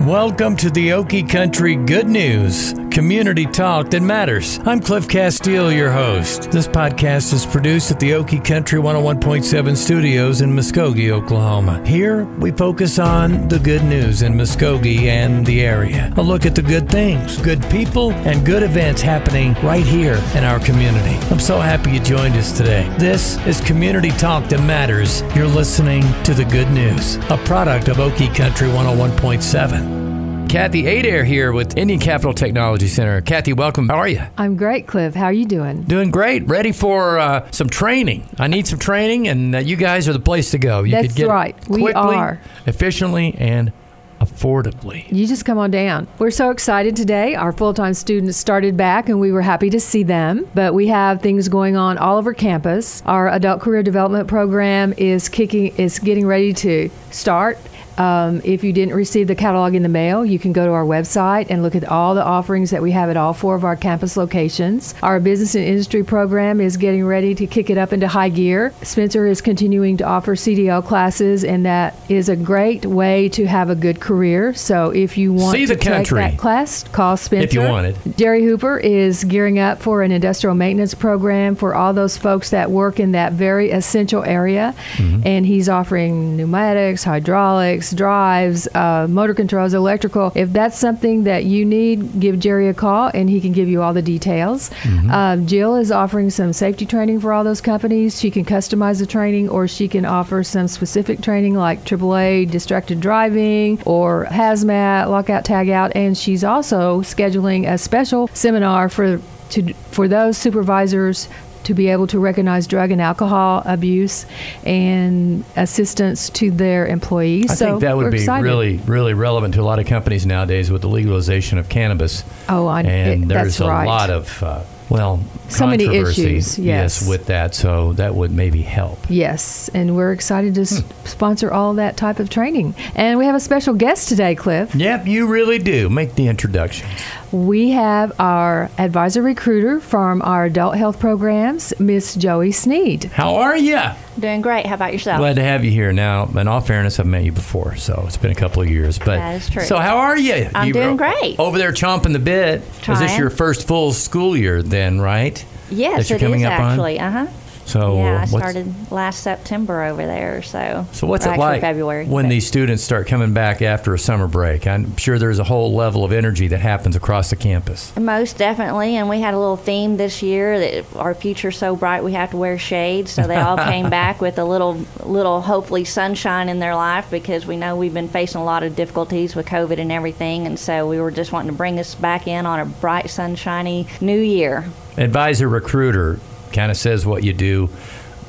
Welcome to the Okie Country Good News, community talk that matters. I'm Cliff Casteel, your host. This podcast is produced at the Okie Country 101.7 studios in Muskogee, Oklahoma. Here, we focus on the good news in Muskogee and the area. A look at the good things, good people, and good events happening right here in our community. I'm so happy you joined us today. This is Community Talk That Matters. You're listening to the good news, a product of Okie Country 101.7. Kathy Adair here with Indian Capital Technology Center. Kathy, welcome. How are you? I'm great, Cliff. How are you doing? Doing great. Ready for uh, some training. I need some training, and uh, you guys are the place to go. You That's could get right. it We are. efficiently, and affordably. You just come on down. We're so excited today. Our full time students started back and we were happy to see them. But we have things going on all over campus. Our adult career development program is kicking is getting ready to start. Um, if you didn't receive the catalog in the mail, you can go to our website and look at all the offerings that we have at all four of our campus locations. Our business and industry program is getting ready to kick it up into high gear. Spencer is continuing to offer CDL classes, and that is a great way to have a good career. So if you want See to the take country. that class, call Spencer. If you want it. Jerry Hooper is gearing up for an industrial maintenance program for all those folks that work in that very essential area. Mm-hmm. And he's offering pneumatics, hydraulics, drives, uh, motor controls, electrical. If that's something that you need, give Jerry a call and he can give you all the details. Mm-hmm. Um, Jill is offering some safety training for all those companies. She can customize the training or she can offer some specific training like AAA distracted driving or hazmat, lockout, tagout. And she's also scheduling a special seminar for to for those supervisors to be able to recognize drug and alcohol abuse and assistance to their employees. I so think that would be excited. really, really relevant to a lot of companies nowadays with the legalization of cannabis. Oh, I- and it- there's a right. lot of uh, well, So many issues, yes. with that. So that would maybe help. Yes, and we're excited to s- hmm. sponsor all that type of training. And we have a special guest today, Cliff. Yep, you really do. Make the introduction. We have our advisor recruiter from our adult health programs, Miss Joey Sneed. How are you? Doing great. How about yourself? Glad to have you here. Now, in all fairness, I've met you before, so it's been a couple of years. But That is true. So, how are you? I'm you doing were great. Over there, chomping the bit. Is this your first full school year, then? Right? yes, that you're it coming is up on? actually. Uh huh. So, yeah, I started last September over there. So. So what's it actually like February. when but- these students start coming back after a summer break? I'm sure there's a whole level of energy that happens across the campus. Most definitely, and we had a little theme this year that our future's so bright we have to wear shades. So they all came back with a little, little hopefully sunshine in their life because we know we've been facing a lot of difficulties with COVID and everything, and so we were just wanting to bring us back in on a bright, sunshiny new year. Advisor recruiter kind of says what you do,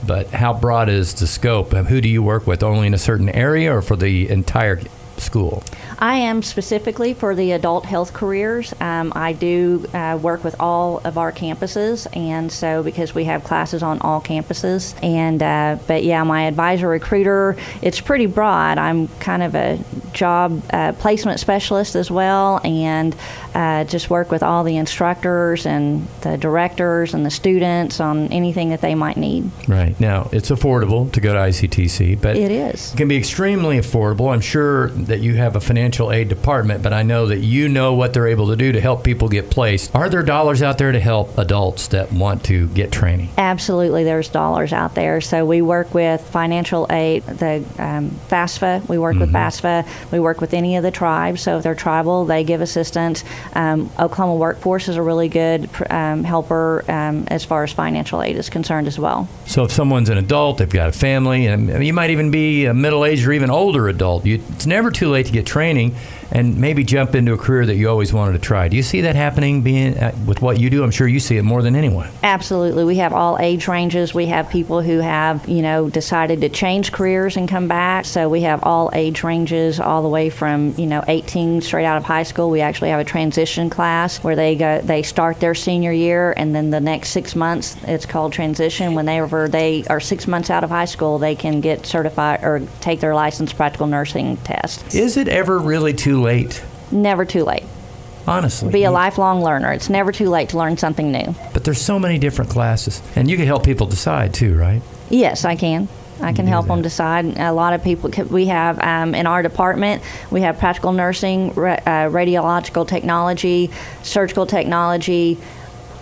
but how broad is the scope? Who do you work with? Only in a certain area or for the entire school? I am specifically for the adult health careers. Um, I do uh, work with all of our campuses, and so because we have classes on all campuses, and uh, but yeah, my advisor recruiter, it's pretty broad. I'm kind of a job uh, placement specialist as well, and uh, just work with all the instructors and the directors and the students on anything that they might need. Right. Now, it's affordable to go to ICTC, but It is. It can be extremely affordable. I'm sure that you have a financial aid department, but I know that you know what they're able to do to help people get placed. Are there dollars out there to help adults that want to get training? Absolutely, there's dollars out there. So we work with financial aid, the um, FAFSA. We work with FAFSA. We work with any of the tribes. So if they're tribal, they give assistance. Um, Oklahoma Workforce is a really good um, helper um, as far as financial aid is concerned as well. So if someone's an adult, they've got a family, and you might even be a middle-aged or even older adult, you, it's never too late to get training and maybe jump into a career that you always wanted to try. Do you see that happening being uh, with what you do? I'm sure you see it more than anyone. Absolutely. We have all age ranges. We have people who have, you know, decided to change careers and come back. So we have all age ranges, all the way from, you know, 18 straight out of high school. We actually have a transition class where they go, they start their senior year, and then the next six months, it's called transition. Whenever they are six months out of high school, they can get certified or take their licensed practical nursing test. Is it ever really too late? Never too late. Honestly, Be a lifelong learner. It's never too late to learn something new. But there's so many different classes, and you can help people decide too, right? Yes, I can. I can help them decide. A lot of people, we have um, in our department, we have practical nursing, ra- uh, radiological technology, surgical technology,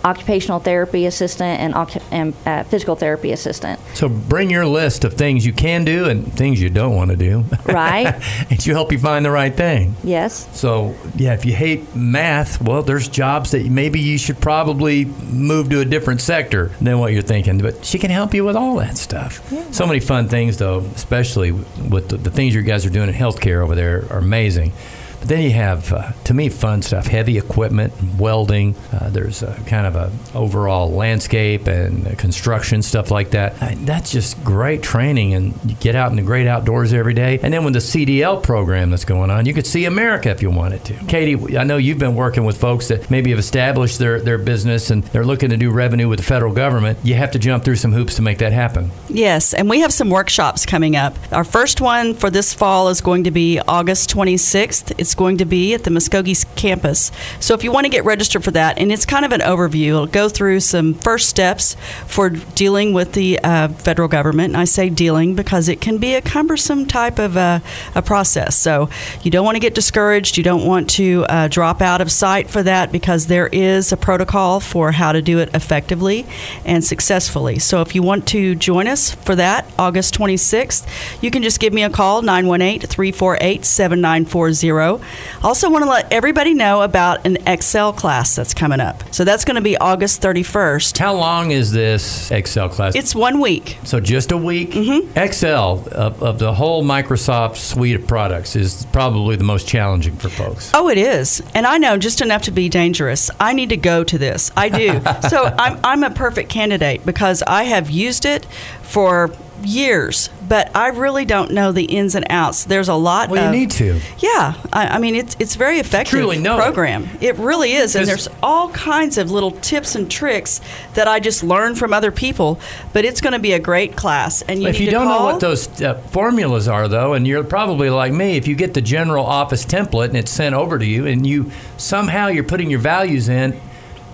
occupational therapy assistant, and, and uh, physical therapy assistant. So bring your list of things you can do and things you don't want to do. Right. and she'll help you find the right thing. Yes. So, yeah, if you hate math, well, there's jobs that maybe you should probably move to a different sector than what you're thinking. But she can help you with all that stuff. So many fun things, though, especially with the, the things you guys are doing in healthcare over there are amazing. But then you have, uh, to me, fun stuff: heavy equipment, welding. Uh, there's a kind of a overall landscape and construction stuff like that. I, that's just great training, and you get out in the great outdoors every day. And then with the CDL program that's going on, you could see America if you wanted to. Katie, I know you've been working with folks that maybe have established their their business and they're looking to do revenue with the federal government. You have to jump through some hoops to make that happen. Yes, and we have some workshops coming up. Our first one for this fall is going to be August 26th. It's going to be at the Muskogee campus. So if you want to get registered for that, and it's kind of an overview, it'll go through some first steps for dealing with the uh, federal government. And I say dealing because it can be a cumbersome type of uh, a process. So you don't want to get discouraged. You don't want to uh, drop out of sight for that because there is a protocol for how to do it effectively and successfully. So if you want to join us for that, August 26th, you can just give me a call, 918 348 7940. Also, want to let everybody know about an Excel class that's coming up. So that's going to be August 31st. How long is this Excel class? It's one week. So just a week. Mm-hmm. Excel of, of the whole Microsoft suite of products is probably the most challenging for folks. Oh, it is. And I know just enough to be dangerous. I need to go to this. I do. so I'm, I'm a perfect candidate because I have used it for years, but I really don't know the ins and outs. There's a lot Well, of, you need to. Yeah, I, I mean it's it's very effective truly know it. program. It. really is, and there's all kinds of little tips and tricks that I just learned from other people. But it's going to be a great class, and you if need you to don't know what those uh, formulas are, though, and you're probably like me, if you get the general office template and it's sent over to you, and you somehow you're putting your values in,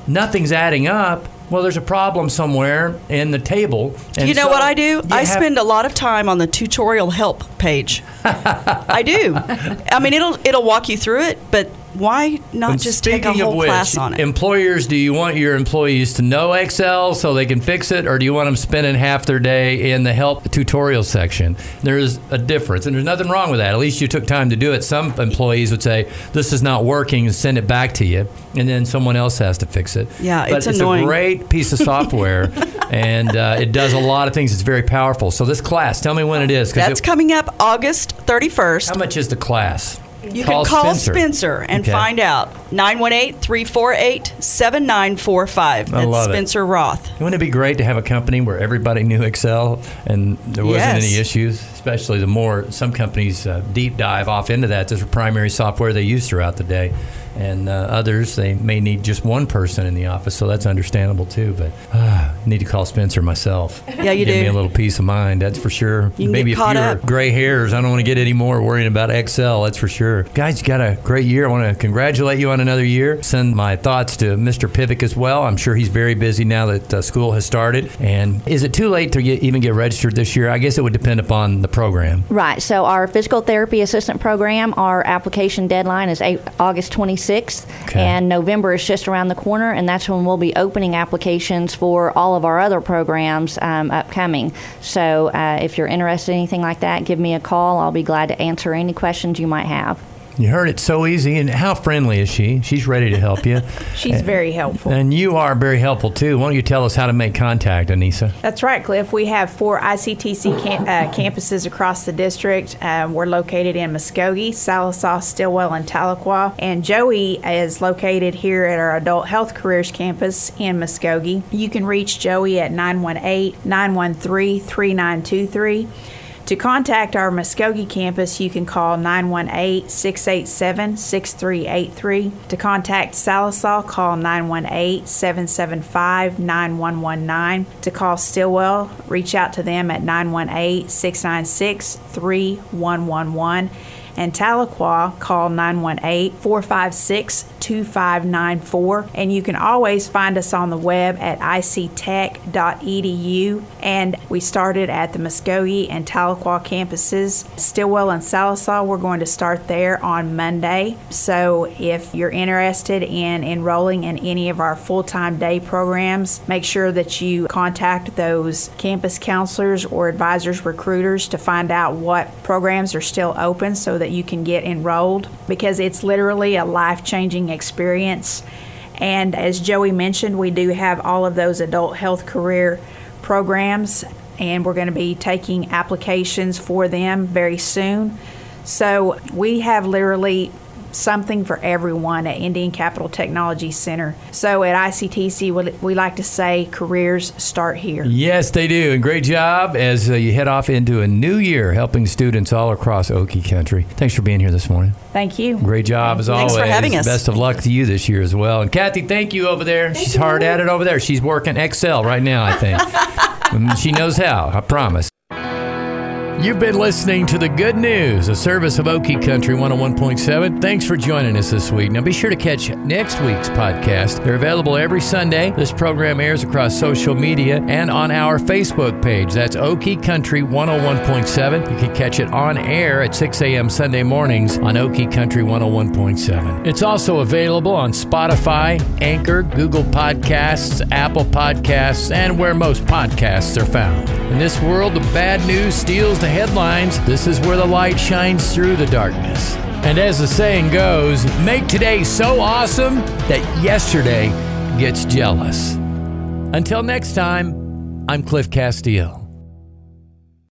nothing's adding up. Well, there's a problem somewhere in the table. And you know so what I do? I spend a lot of time on the tutorial help page. I do. I mean, it'll it'll walk you through it, but why not And just take a whole which, class on it? employers, do you want your employees to know Excel so they can fix it, or do you want them spending half their day in the help tutorial section? There's a difference, and there's nothing wrong with that. At least you took time to do it. Some employees would say, "This is not working," and send it back to you, and then someone else has to fix it. Yeah, but it's it's annoying. a great piece of software, and uh, it does a lot of things. It's very powerful. So this class, tell me when it is. That's it- coming up August 31st. how much is the class? You can call Spencer, and Okay. find out. 918 348 7945. I That's love it. Spencer Roth. Wouldn't it be great to have a company where everybody knew Excel and there wasn't Yes. any issues? Especially the more some companies uh, deep dive off into that. There's a primary software they use throughout the day, and uh, others they may need just one person in the office, so that's understandable too. But uh, need to call Spencer myself. Yeah, you Give do. me a little peace of mind. That's for sure. You can Maybe get a few up. gray hairs. I don't want to get any more worrying about Excel, That's for sure. Guys, you got a great year. I want to congratulate you on another year. Send my thoughts to Mr. Pivick as well. I'm sure he's very busy now that uh, school has started. And is it too late to get, even get registered this year? I guess it would depend upon the program. Right. So our physical therapy assistant program, our application deadline is eight, August 26th, Okay. and November is just around the corner, and that's when we'll be opening applications for all of our other programs um, upcoming. So uh, if you're interested in anything like that, give me a call. I'll be glad to answer any questions you might have. You heard it so easy. And how friendly is she? She's ready to help you. She's very helpful. And you are very helpful too. Why don't you tell us how to make contact, Anissa? That's right, Cliff. We have four ICTC cam- uh, campuses across the district. Um, we're located in Muskogee, Sallisaw, Stilwell, and Tahlequah. And Joey is located here at our Adult Health Careers campus in Muskogee. You can reach Joey at 918 913 3923. To contact our Muskogee campus, you can call 918 687 6383. To contact Sallisaw, call 918 775 9119. To call Stilwell, reach out to them at 918 696 3111. And Tahlequah, call 918 456 2594. And you can always find us on the web at ictech.edu. And we started at the Muskogee and Tahlequah campuses. Stilwell and Sallisaw, we're going to start there on Monday. So if you're interested in enrolling in any of our full time day programs, make sure that you contact those campus counselors or advisors, recruiters to find out what programs are still open so that you can get enrolled because it's literally a life changing experience. And as Joey mentioned, we do have all of those adult health career programs, and we're going to be taking applications for them very soon. So we have literally something for everyone at Indian Capital Technology Center. So at ICTC, we like to say careers start here. Yes, they do. And great job as uh, you head off into a new year helping students all across Okie Country. Thanks for being here this morning. Thank you. Great job as Thanks always. for having us. Best of luck to you this year as well. And Kathy, thank you over there. Thank She's you. hard at it over there. She's working Excel right now, I think. she knows how, I promise. You've been listening to The Good News, a service of Okie Country 101.7. Thanks for joining us this week. Now be sure to catch next week's podcast. They're available every Sunday. This program airs across social media and on our Facebook page. That's Okie Country 101.7. You can catch it on air at 6 a.m. Sunday mornings on Okie Country 101.7. It's also available on Spotify, Anchor, Google Podcasts, Apple Podcasts, and where most podcasts are found. In this world the bad news steals the headlines, this is where the light shines through the darkness. And as the saying goes, make today so awesome that yesterday gets jealous. Until next time, I'm Cliff Casteel.